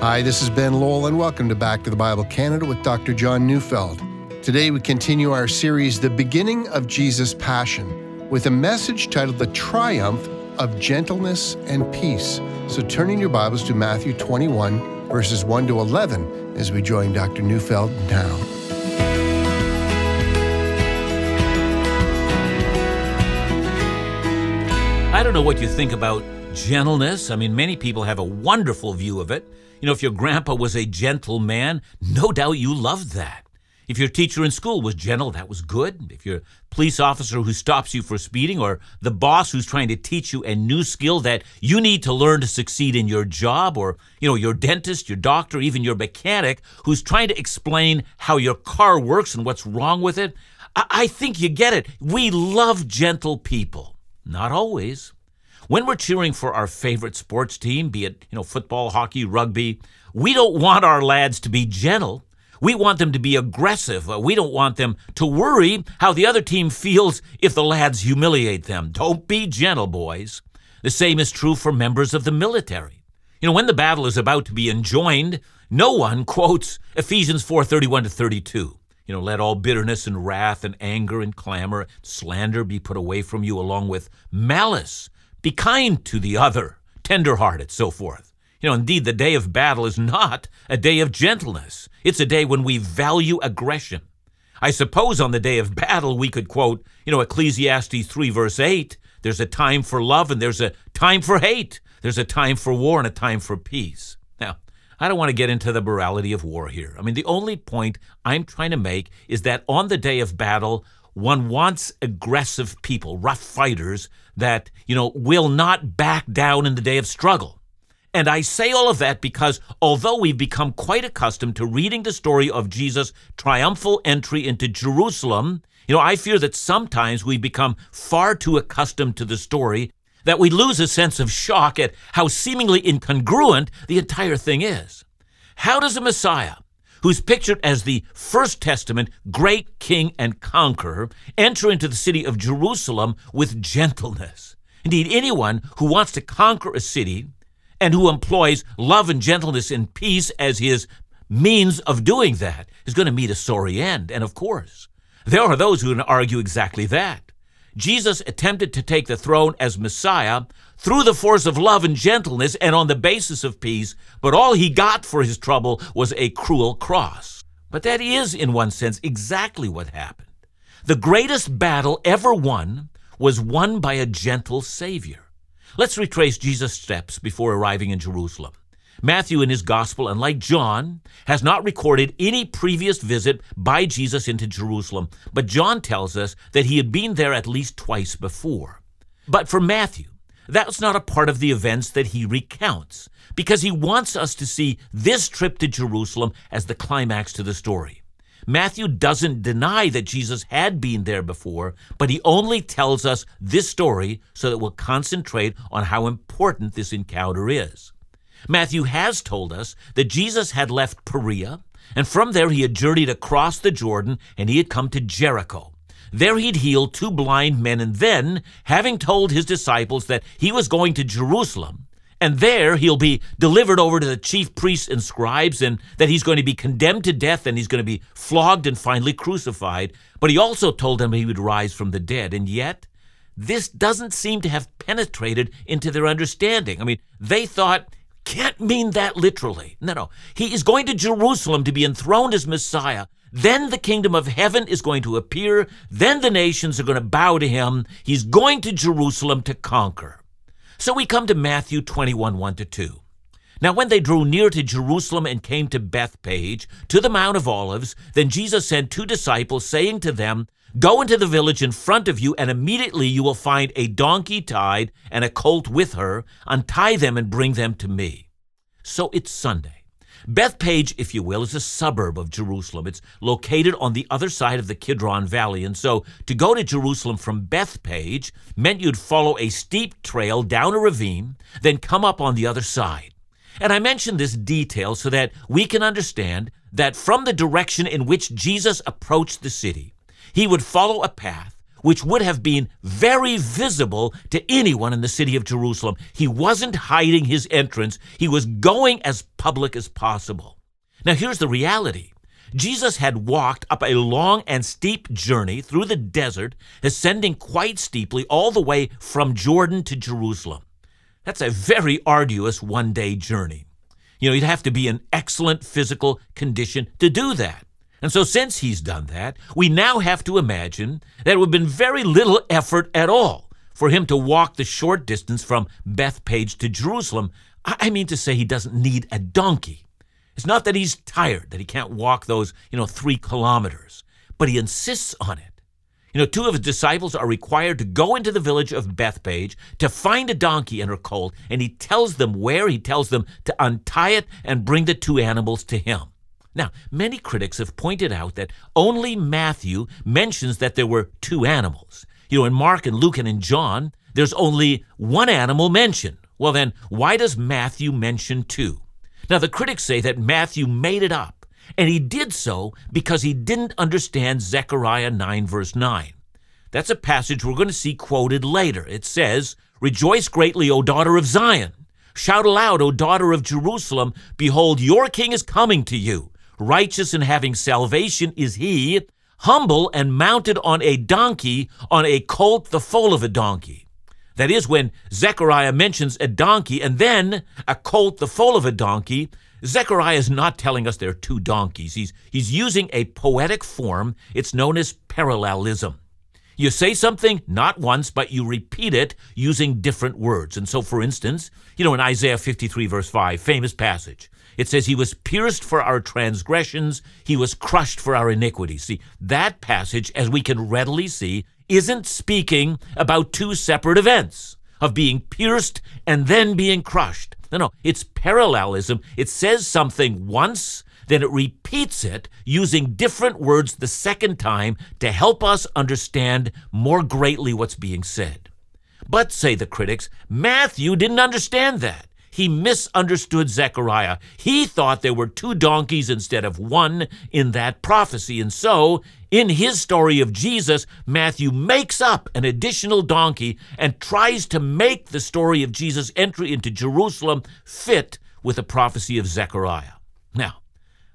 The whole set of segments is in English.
Hi, this is Ben Lowell, and welcome to Back to the Bible Canada with Dr. John Neufeld. Today we continue our series, The Beginning of Jesus' Passion, with a message titled The Triumph of Gentleness and Peace. So turn in your Bibles to Matthew 21, verses 1 to 11, as we join Dr. Neufeld now. I don't know what you think about gentleness. I mean, many people have a wonderful view of it. You know, if your grandpa was a gentle man, no doubt you loved that. If your teacher in school was gentle, that was good. If your police officer who stops you for speeding, or the boss who's trying to teach you a new skill that you need to learn to succeed in your job, or, you know, your dentist, your doctor, even your mechanic who's trying to explain how your car works and what's wrong with it, I, I think you get it. We love gentle people. Not always. When we're cheering for our favorite sports team, be it, you know, football, hockey, rugby, we don't want our lads to be gentle. We want them to be aggressive. Uh, we don't want them to worry how the other team feels if the lads humiliate them. Don't be gentle, boys. The same is true for members of the military. You know, when the battle is about to be enjoined, no one quotes Ephesians 4:31 to 32. You know, let all bitterness and wrath and anger and clamor, and slander be put away from you along with malice. Be kind to the other, tender-hearted, so forth. You know, indeed, the day of battle is not a day of gentleness. It's a day when we value aggression. I suppose on the day of battle we could quote, you know, Ecclesiastes 3, verse 8 there's a time for love and there's a time for hate. There's a time for war and a time for peace. Now, I don't want to get into the morality of war here. I mean, the only point I'm trying to make is that on the day of battle, one wants aggressive people, rough fighters that, you know, will not back down in the day of struggle. And I say all of that because although we've become quite accustomed to reading the story of Jesus' triumphal entry into Jerusalem, you know, I fear that sometimes we become far too accustomed to the story that we lose a sense of shock at how seemingly incongruent the entire thing is. How does a Messiah, who's pictured as the First Testament great king and conqueror, enter into the city of Jerusalem with gentleness? Indeed, anyone who wants to conquer a city and who employs love and gentleness and peace as his means of doing that is going to meet a sorry end. And of course, there are those who argue exactly that. Jesus attempted to take the throne as Messiah through the force of love and gentleness and on the basis of peace, but all he got for his trouble was a cruel cross. But that is, in one sense, exactly what happened. The greatest battle ever won was won by a gentle Savior. Let's retrace Jesus' steps before arriving in Jerusalem. Matthew, in his gospel, unlike John, has not recorded any previous visit by Jesus into Jerusalem, but John tells us that he had been there at least twice before. But for Matthew, that's not a part of the events that he recounts, because he wants us to see this trip to Jerusalem as the climax to the story. Matthew doesn't deny that Jesus had been there before, but he only tells us this story so that we'll concentrate on how important this encounter is. Matthew has told us that Jesus had left Perea, and from there he had journeyed across the Jordan and he had come to Jericho. There he'd healed two blind men, and then, having told his disciples that he was going to Jerusalem, and there he'll be delivered over to the chief priests and scribes, and that he's going to be condemned to death and he's going to be flogged and finally crucified. But he also told them he would rise from the dead. And yet, this doesn't seem to have penetrated into their understanding. I mean, they thought, can't mean that literally. No, no. He is going to Jerusalem to be enthroned as Messiah. Then the kingdom of heaven is going to appear. Then the nations are going to bow to him. He's going to Jerusalem to conquer. So we come to Matthew 21 1 to 2. Now, when they drew near to Jerusalem and came to Bethphage, to the Mount of Olives, then Jesus sent two disciples, saying to them, Go into the village in front of you, and immediately you will find a donkey tied and a colt with her. Untie them and bring them to me. So it's Sunday. Bethphage, if you will, is a suburb of Jerusalem. It's located on the other side of the Kidron Valley. And so to go to Jerusalem from Bethphage meant you'd follow a steep trail down a ravine, then come up on the other side. And I mention this detail so that we can understand that from the direction in which Jesus approached the city, he would follow a path which would have been very visible to anyone in the city of Jerusalem. He wasn't hiding his entrance, he was going as public as possible. Now, here's the reality Jesus had walked up a long and steep journey through the desert, ascending quite steeply all the way from Jordan to Jerusalem. That's a very arduous one day journey. You know, you'd have to be in excellent physical condition to do that. And so, since he's done that, we now have to imagine that it would have been very little effort at all for him to walk the short distance from Bethphage to Jerusalem. I mean to say, he doesn't need a donkey. It's not that he's tired, that he can't walk those, you know, three kilometers, but he insists on it. You know, two of his disciples are required to go into the village of Bethphage to find a donkey and her colt, and he tells them where. He tells them to untie it and bring the two animals to him. Now, many critics have pointed out that only Matthew mentions that there were two animals. You know, in Mark and Luke and in John, there's only one animal mentioned. Well, then, why does Matthew mention two? Now, the critics say that Matthew made it up, and he did so because he didn't understand Zechariah 9, verse 9. That's a passage we're going to see quoted later. It says, Rejoice greatly, O daughter of Zion. Shout aloud, O daughter of Jerusalem. Behold, your king is coming to you. Righteous and having salvation is he, humble and mounted on a donkey, on a colt, the foal of a donkey. That is, when Zechariah mentions a donkey and then a colt, the foal of a donkey, Zechariah is not telling us there are two donkeys. He's, he's using a poetic form. It's known as parallelism. You say something not once, but you repeat it using different words. And so, for instance, you know, in Isaiah 53, verse 5, famous passage, it says, He was pierced for our transgressions, He was crushed for our iniquities. See, that passage, as we can readily see, isn't speaking about two separate events of being pierced and then being crushed. No, no, it's parallelism. It says something once, then it repeats it using different words the second time to help us understand more greatly what's being said. But, say the critics, Matthew didn't understand that he misunderstood Zechariah. He thought there were two donkeys instead of one in that prophecy. And so, in his story of Jesus, Matthew makes up an additional donkey and tries to make the story of Jesus' entry into Jerusalem fit with the prophecy of Zechariah. Now,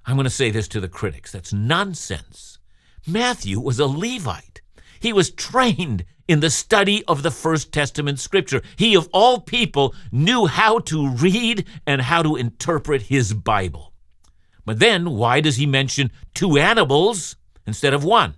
I'm going to say this to the critics that's nonsense. Matthew was a Levite. He was trained in the study of the First Testament scripture. He, of all people, knew how to read and how to interpret his Bible. But then, why does he mention two animals instead of one?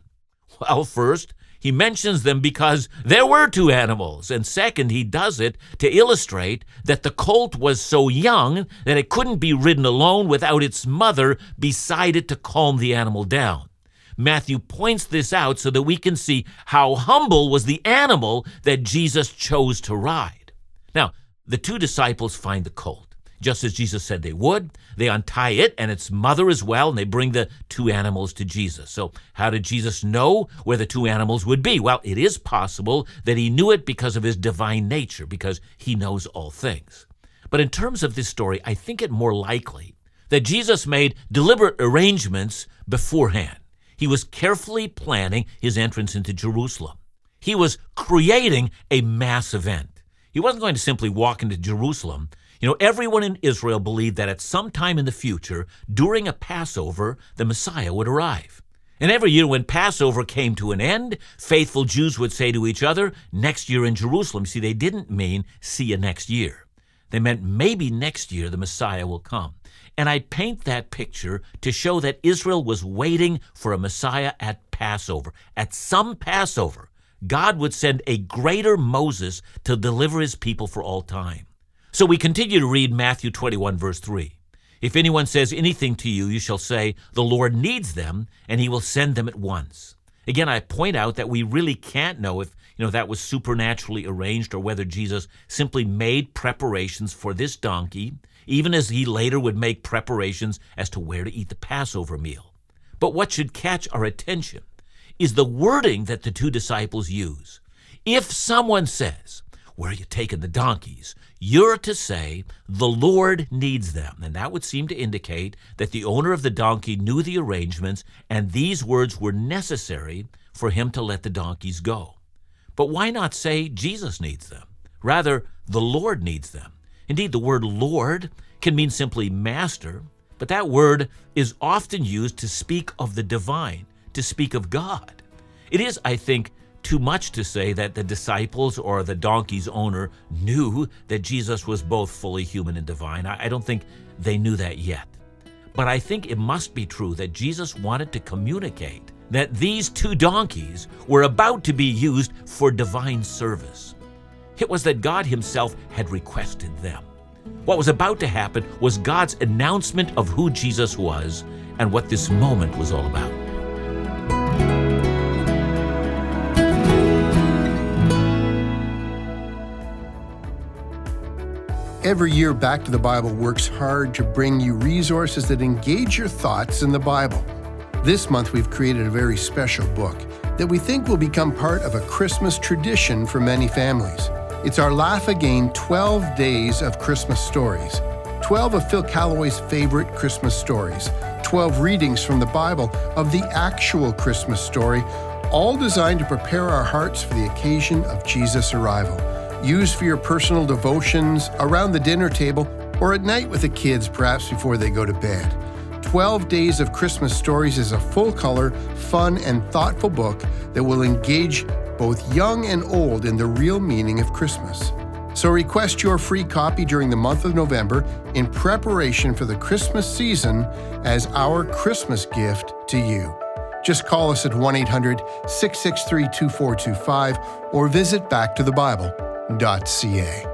Well, first, he mentions them because there were two animals. And second, he does it to illustrate that the colt was so young that it couldn't be ridden alone without its mother beside it to calm the animal down. Matthew points this out so that we can see how humble was the animal that Jesus chose to ride. Now, the two disciples find the colt, just as Jesus said they would. They untie it and its mother as well, and they bring the two animals to Jesus. So, how did Jesus know where the two animals would be? Well, it is possible that he knew it because of his divine nature, because he knows all things. But in terms of this story, I think it more likely that Jesus made deliberate arrangements beforehand. He was carefully planning his entrance into Jerusalem. He was creating a mass event. He wasn't going to simply walk into Jerusalem. You know, everyone in Israel believed that at some time in the future, during a Passover, the Messiah would arrive. And every year when Passover came to an end, faithful Jews would say to each other, next year in Jerusalem. See, they didn't mean see you next year. They meant maybe next year the Messiah will come. And I paint that picture to show that Israel was waiting for a Messiah at Passover. At some Passover, God would send a greater Moses to deliver his people for all time. So we continue to read Matthew 21, verse 3. If anyone says anything to you, you shall say, The Lord needs them, and he will send them at once. Again, I point out that we really can't know if you know that was supernaturally arranged or whether Jesus simply made preparations for this donkey even as he later would make preparations as to where to eat the Passover meal. But what should catch our attention is the wording that the two disciples use. If someone says, Where are you taking the donkeys? You're to say, The Lord needs them. And that would seem to indicate that the owner of the donkey knew the arrangements, and these words were necessary for him to let the donkeys go. But why not say Jesus needs them? Rather, the Lord needs them. Indeed, the word Lord can mean simply master, but that word is often used to speak of the divine, to speak of God. It is, I think, too much to say that the disciples or the donkey's owner knew that Jesus was both fully human and divine. I, don't think they knew that yet. But I think it must be true that Jesus wanted to communicate that these two donkeys were about to be used for divine service. It was that God Himself had requested them. What was about to happen was God's announcement of who Jesus was and what this moment was all about. Every year, Back to the Bible works hard to bring you resources that engage your thoughts in the Bible. This month, we've created a very special book that we think will become part of a Christmas tradition for many families. It's our Laugh Again 12 Days of Christmas Stories. 12 of Phil Callaway's favorite Christmas stories, 12 readings from the Bible of the actual Christmas story, all designed to prepare our hearts for the occasion of Jesus' arrival. Used for your personal devotions, around the dinner table, or at night with the kids, perhaps before they go to bed. 12 Days of Christmas Stories is a full color, fun, and thoughtful book that will engage both young and old in the real meaning of Christmas. So request your free copy during the month of November in preparation for the Christmas season as our Christmas gift to you. Just call us at 1 800 663 2425 or visit backtothebible.ca.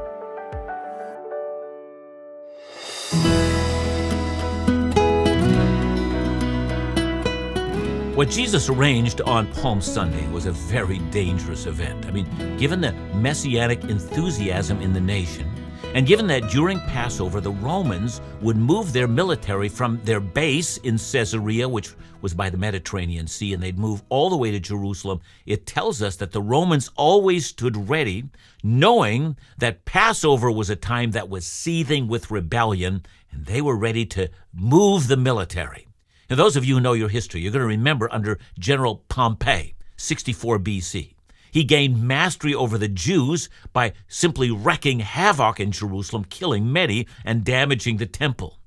What Jesus arranged on Palm Sunday was a very dangerous event. I mean, given the messianic enthusiasm in the nation, and given that during Passover the Romans would move their military from their base in Caesarea, which was by the Mediterranean Sea, and they'd move all the way to Jerusalem, it tells us that the Romans always stood ready, knowing that Passover was a time that was seething with rebellion, and they were ready to move the military. Now, those of you who know your history, you're going to remember under General Pompey, 64 BC. He gained mastery over the Jews by simply wreaking havoc in Jerusalem, killing many, and damaging the temple.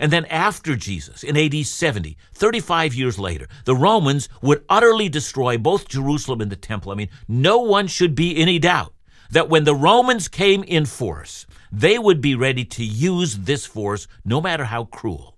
And then after Jesus, in AD 70, 35 years later, the Romans would utterly destroy both Jerusalem and the temple. I mean, no one should be any doubt that when the Romans came in force, they would be ready to use this force no matter how cruel.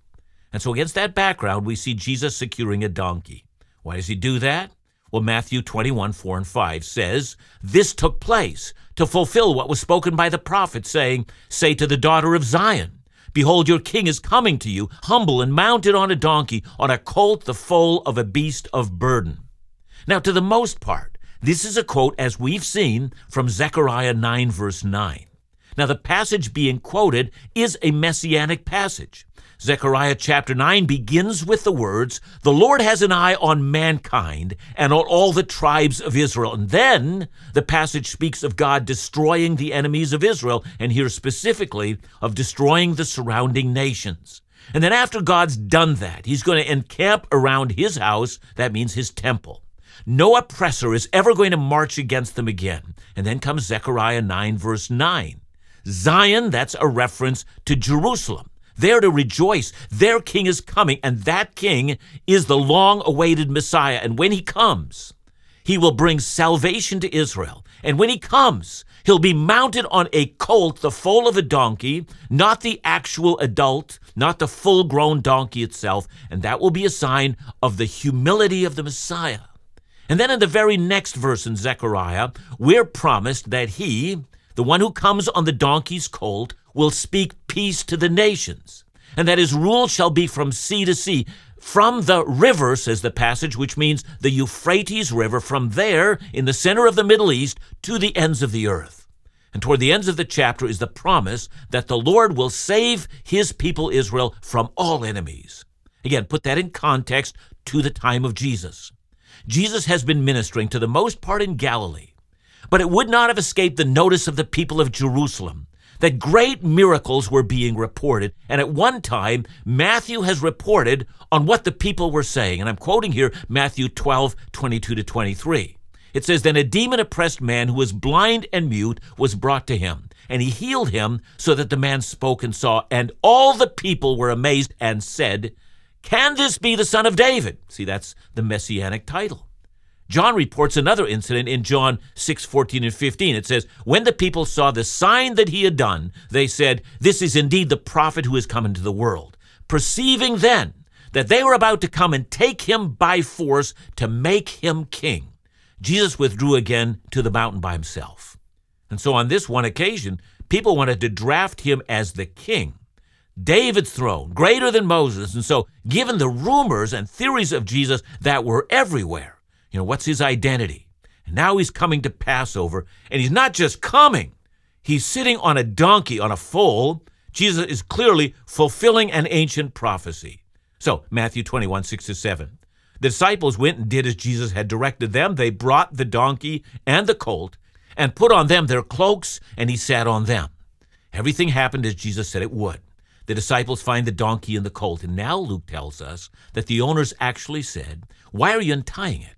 And so, against that background, we see Jesus securing a donkey. Why does he do that? Well, Matthew 21, 4 and 5 says, This took place to fulfill what was spoken by the prophet, saying, Say to the daughter of Zion, Behold, your king is coming to you, humble and mounted on a donkey, on a colt, the foal of a beast of burden. Now, to the most part, this is a quote, as we've seen, from Zechariah 9, verse 9. Now, the passage being quoted is a messianic passage. Zechariah chapter 9 begins with the words, The Lord has an eye on mankind and on all the tribes of Israel. And then the passage speaks of God destroying the enemies of Israel, and here specifically of destroying the surrounding nations. And then after God's done that, he's going to encamp around his house, that means his temple. No oppressor is ever going to march against them again. And then comes Zechariah 9, verse 9. Zion, that's a reference to Jerusalem. They're to rejoice. Their king is coming, and that king is the long awaited Messiah. And when he comes, he will bring salvation to Israel. And when he comes, he'll be mounted on a colt, the foal of a donkey, not the actual adult, not the full grown donkey itself. And that will be a sign of the humility of the Messiah. And then in the very next verse in Zechariah, we're promised that he, the one who comes on the donkey's colt, will speak peace to the nations, and that his rule shall be from sea to sea. From the river, says the passage, which means the Euphrates River, from there, in the center of the Middle East, to the ends of the earth. And toward the ends of the chapter is the promise that the Lord will save his people Israel from all enemies. Again, put that in context to the time of Jesus. Jesus has been ministering to the most part in Galilee, but it would not have escaped the notice of the people of Jerusalem that great miracles were being reported. And at one time, Matthew has reported on what the people were saying. And I'm quoting here Matthew 12, 22 to 23. It says, Then a demon oppressed man who was blind and mute was brought to him, and he healed him so that the man spoke and saw. And all the people were amazed and said, Can this be the son of David? See, that's the messianic title. John reports another incident in John 6 14 and 15. It says, When the people saw the sign that he had done, they said, This is indeed the prophet who has come into the world. Perceiving then that they were about to come and take him by force to make him king, Jesus withdrew again to the mountain by himself. And so on this one occasion, people wanted to draft him as the king. David's throne, greater than Moses. And so, given the rumors and theories of Jesus that were everywhere, you know, what's his identity? And now he's coming to Passover, and he's not just coming, he's sitting on a donkey, on a foal. Jesus is clearly fulfilling an ancient prophecy. So, Matthew 21, 6 to 7. The disciples went and did as Jesus had directed them. They brought the donkey and the colt and put on them their cloaks, and he sat on them. Everything happened as Jesus said it would. The disciples find the donkey and the colt, and now Luke tells us that the owners actually said, Why are you untying it?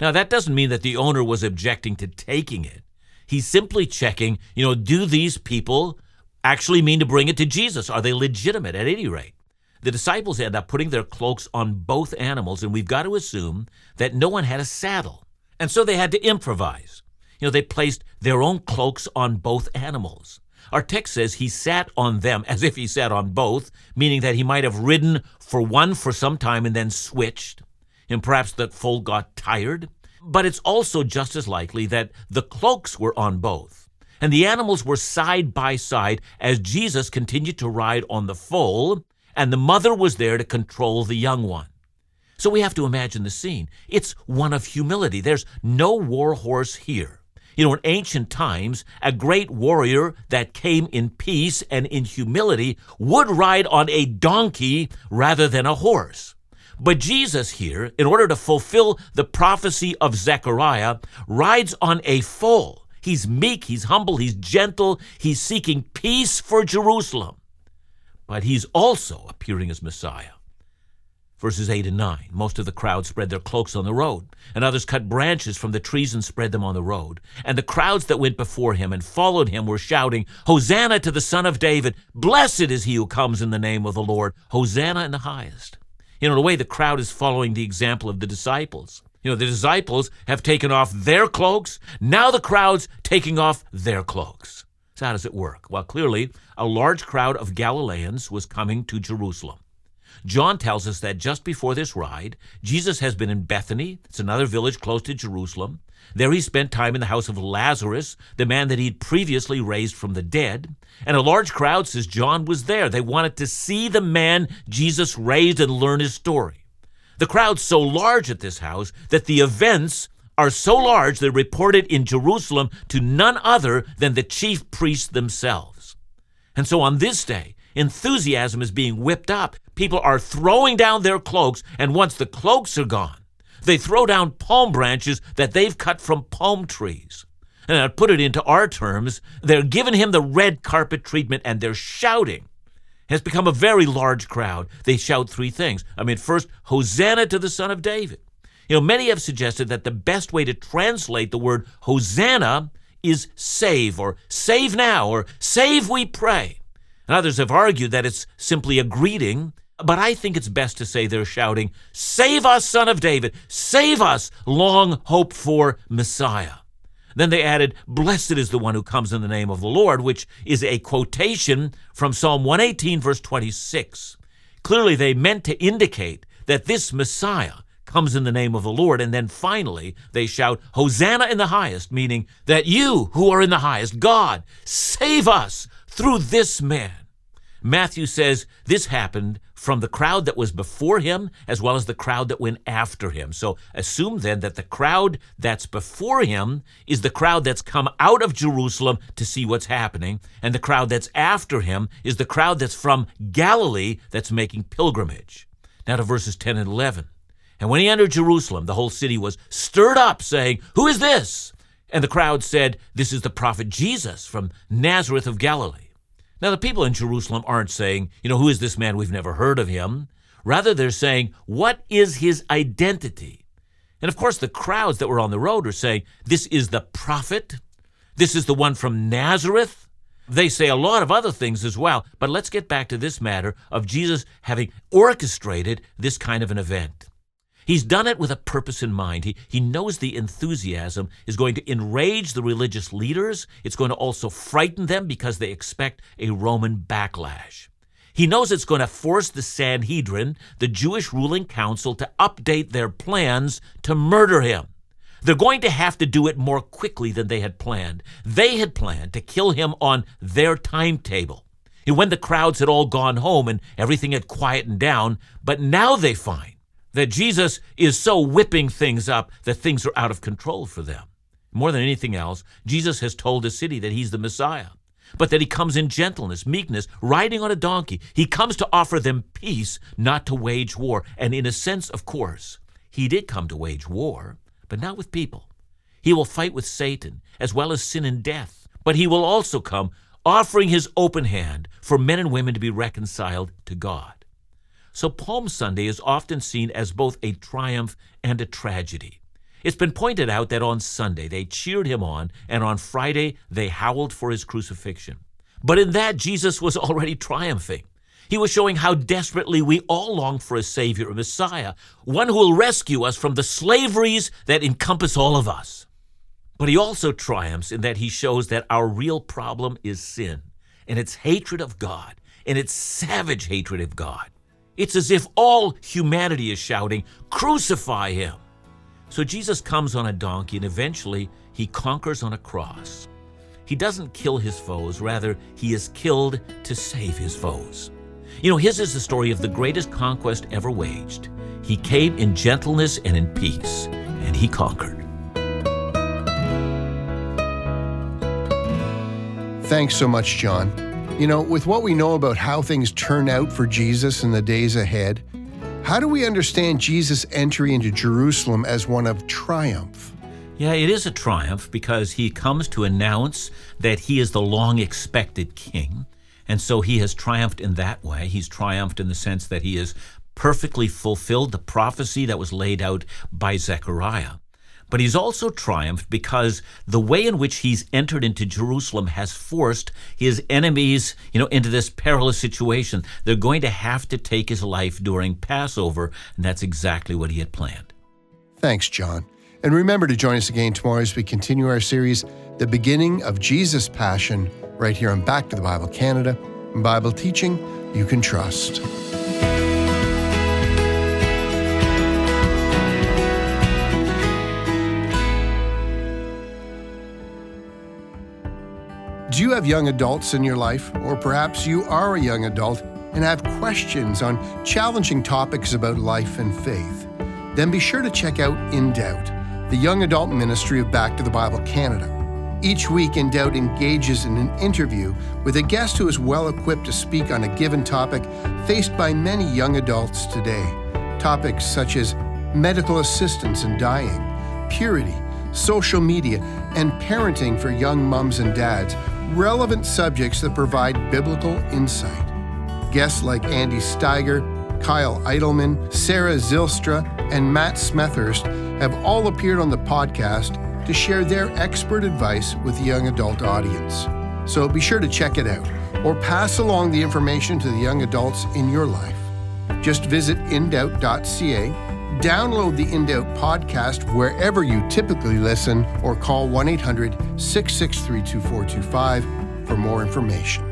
Now, that doesn't mean that the owner was objecting to taking it. He's simply checking, you know, do these people actually mean to bring it to Jesus? Are they legitimate at any rate? The disciples end up putting their cloaks on both animals, and we've got to assume that no one had a saddle. And so they had to improvise. You know, they placed their own cloaks on both animals. Our text says he sat on them as if he sat on both, meaning that he might have ridden for one for some time and then switched and perhaps that foal got tired. But it's also just as likely that the cloaks were on both, and the animals were side by side as Jesus continued to ride on the foal, and the mother was there to control the young one. So we have to imagine the scene. It's one of humility. There's no war horse here. You know, in ancient times, a great warrior that came in peace and in humility would ride on a donkey rather than a horse. But Jesus here, in order to fulfill the prophecy of Zechariah, rides on a foal. He's meek, he's humble, he's gentle, he's seeking peace for Jerusalem. But he's also appearing as Messiah. Verses 8 and 9 Most of the crowd spread their cloaks on the road, and others cut branches from the trees and spread them on the road. And the crowds that went before him and followed him were shouting, Hosanna to the Son of David! Blessed is he who comes in the name of the Lord! Hosanna in the highest. You know, in a way, the crowd is following the example of the disciples. You know, the disciples have taken off their cloaks. Now the crowd's taking off their cloaks. So, how does it work? Well, clearly, a large crowd of Galileans was coming to Jerusalem. John tells us that just before this ride, Jesus has been in Bethany, it's another village close to Jerusalem. There he spent time in the house of Lazarus, the man that he'd previously raised from the dead. And a large crowd says John was there. They wanted to see the man Jesus raised and learn his story. The crowd's so large at this house that the events are so large they're reported in Jerusalem to none other than the chief priests themselves. And so on this day, enthusiasm is being whipped up. People are throwing down their cloaks, and once the cloaks are gone, they throw down palm branches that they've cut from palm trees. And I'd put it into our terms, they're giving him the red carpet treatment and they're shouting. Has become a very large crowd. They shout three things. I mean, first, Hosanna to the Son of David. You know, many have suggested that the best way to translate the word Hosanna is save or save now or save we pray. And others have argued that it's simply a greeting but I think it's best to say they're shouting, Save us, Son of David! Save us, long hoped for Messiah! Then they added, Blessed is the one who comes in the name of the Lord, which is a quotation from Psalm 118, verse 26. Clearly, they meant to indicate that this Messiah comes in the name of the Lord. And then finally, they shout, Hosanna in the highest, meaning that you who are in the highest, God, save us through this man. Matthew says this happened from the crowd that was before him as well as the crowd that went after him. So assume then that the crowd that's before him is the crowd that's come out of Jerusalem to see what's happening, and the crowd that's after him is the crowd that's from Galilee that's making pilgrimage. Now to verses 10 and 11. And when he entered Jerusalem, the whole city was stirred up, saying, Who is this? And the crowd said, This is the prophet Jesus from Nazareth of Galilee. Now, the people in Jerusalem aren't saying, you know, who is this man? We've never heard of him. Rather, they're saying, what is his identity? And of course, the crowds that were on the road are saying, This is the prophet. This is the one from Nazareth. They say a lot of other things as well. But let's get back to this matter of Jesus having orchestrated this kind of an event. He's done it with a purpose in mind. He, he knows the enthusiasm is going to enrage the religious leaders. It's going to also frighten them because they expect a Roman backlash. He knows it's going to force the Sanhedrin, the Jewish ruling council, to update their plans to murder him. They're going to have to do it more quickly than they had planned. They had planned to kill him on their timetable. And When the crowds had all gone home and everything had quietened down, but now they find that Jesus is so whipping things up that things are out of control for them. More than anything else, Jesus has told the city that he's the Messiah, but that he comes in gentleness, meekness, riding on a donkey. He comes to offer them peace, not to wage war. And in a sense, of course, he did come to wage war but not with people. He will fight with Satan, as well as sin and death. But he will also come offering his open hand for men and women to be reconciled to God. So Palm Sunday is often seen as both a triumph and a tragedy. It's been pointed out that on Sunday they cheered him on, and on Friday they howled for his crucifixion. But in that, Jesus was already triumphing. He was showing how desperately we all long for a Savior, a Messiah, one who will rescue us from the slaveries that encompass all of us. But he also triumphs in that he shows that our real problem is sin and its hatred of God and its savage hatred of God. It's as if all humanity is shouting, Crucify him! So Jesus comes on a donkey and eventually he conquers on a cross. He doesn't kill his foes, rather, he is killed to save his foes. You know, his is the story of the greatest conquest ever waged. He came in gentleness and in peace, and he conquered. Thanks so much, John. You know, with what we know about how things turn out for Jesus in the days ahead, how do we understand Jesus' entry into Jerusalem as one of triumph? Yeah, it is a triumph because he comes to announce that he is the long expected king. And so he has triumphed in that way. He's triumphed in the sense that he has perfectly fulfilled the prophecy that was laid out by Zechariah. But he's also triumphed because the way in which he's entered into Jerusalem has forced his enemies, you know, into this perilous situation. They're going to have to take his life during Passover, and that's exactly what he had planned. Thanks, John. And remember to join us again tomorrow as we continue our series, The Beginning of Jesus' Passion right here on Back to the Bible Canada, Bible teaching you can trust. You have young adults in your life, or perhaps you are a young adult and have questions on challenging topics about life and faith? Then be sure to check out In Doubt, the young adult ministry of Back to the Bible Canada. Each week, In Doubt engages in an interview with a guest who is well equipped to speak on a given topic faced by many young adults today. Topics such as medical assistance in dying, purity, social media, and parenting for young mums and dads, relevant subjects that provide biblical insight. Guests like Andy Steiger, Kyle Idleman, Sarah Zylstra, and Matt Smethurst have all appeared on the podcast to share their expert advice with the young adult audience. So be sure to check it out or pass along the information to the young adults in your life. Just visit indoubt.ca, download the InDoubt podcast wherever you typically listen, or call 1 800 663 2425 for more information.